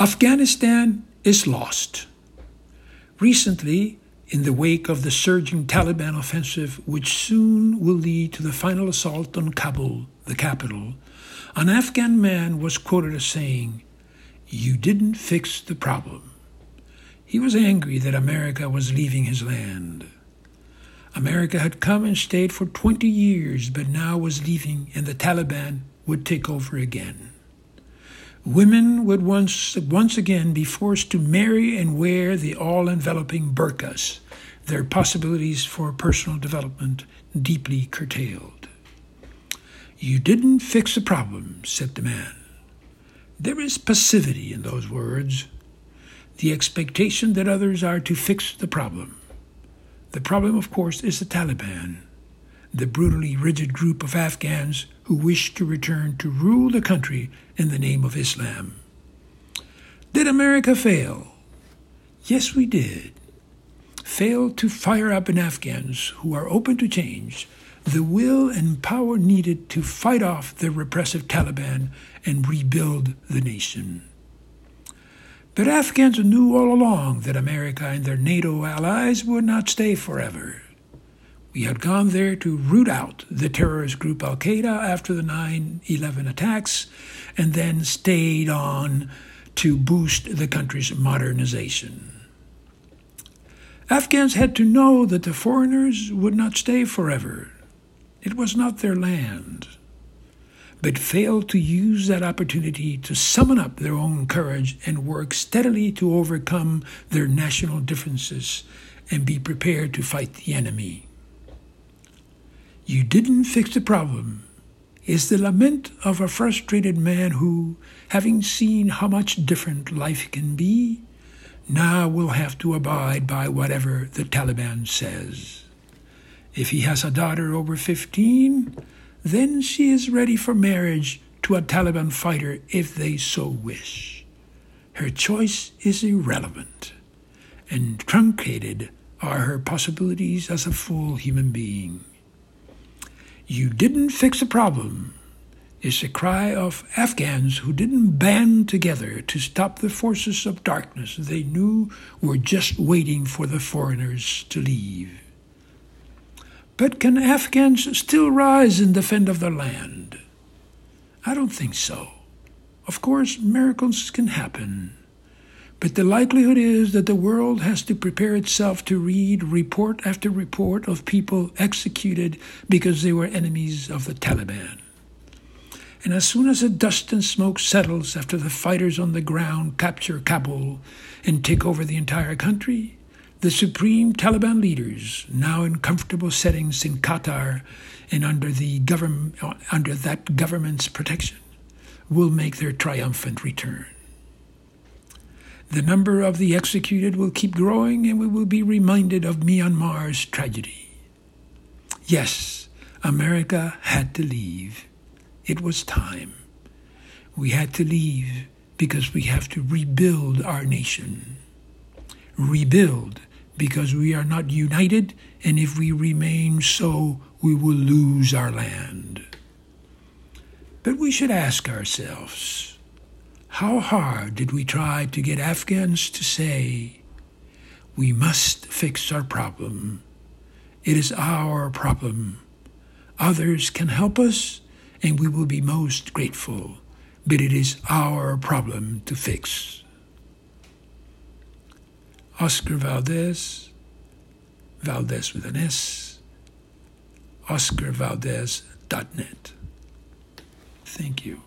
Afghanistan is lost. Recently, in the wake of the surging Taliban offensive, which soon will lead to the final assault on Kabul, the capital, an Afghan man was quoted as saying, You didn't fix the problem. He was angry that America was leaving his land. America had come and stayed for 20 years, but now was leaving, and the Taliban would take over again. Women would once, once again be forced to marry and wear the all enveloping burqas, their possibilities for personal development deeply curtailed. You didn't fix the problem, said the man. There is passivity in those words, the expectation that others are to fix the problem. The problem, of course, is the Taliban the brutally rigid group of Afghans who wished to return to rule the country in the name of Islam. Did America fail? Yes, we did. Fail to fire up in Afghans who are open to change the will and power needed to fight off the repressive Taliban and rebuild the nation. But Afghans knew all along that America and their NATO allies would not stay forever. We had gone there to root out the terrorist group Al Qaeda after the 9 11 attacks, and then stayed on to boost the country's modernization. Afghans had to know that the foreigners would not stay forever. It was not their land, but failed to use that opportunity to summon up their own courage and work steadily to overcome their national differences and be prepared to fight the enemy. You didn't fix the problem is the lament of a frustrated man who, having seen how much different life can be, now will have to abide by whatever the Taliban says. If he has a daughter over 15, then she is ready for marriage to a Taliban fighter if they so wish. Her choice is irrelevant, and truncated are her possibilities as a full human being. You didn't fix a problem is the cry of Afghans who didn't band together to stop the forces of darkness they knew were just waiting for the foreigners to leave. But can Afghans still rise and defend of their land? I don't think so. Of course, miracles can happen. But the likelihood is that the world has to prepare itself to read report after report of people executed because they were enemies of the Taliban. And as soon as the dust and smoke settles after the fighters on the ground capture Kabul and take over the entire country, the supreme Taliban leaders, now in comfortable settings in Qatar and under the government uh, under that government's protection, will make their triumphant return. The number of the executed will keep growing, and we will be reminded of Myanmar's tragedy. Yes, America had to leave. It was time. We had to leave because we have to rebuild our nation. Rebuild because we are not united, and if we remain so, we will lose our land. But we should ask ourselves how hard did we try to get Afghans to say, we must fix our problem? It is our problem. Others can help us, and we will be most grateful, but it is our problem to fix. Oscar Valdez, Valdez with an S, oscarvaldez.net. Thank you.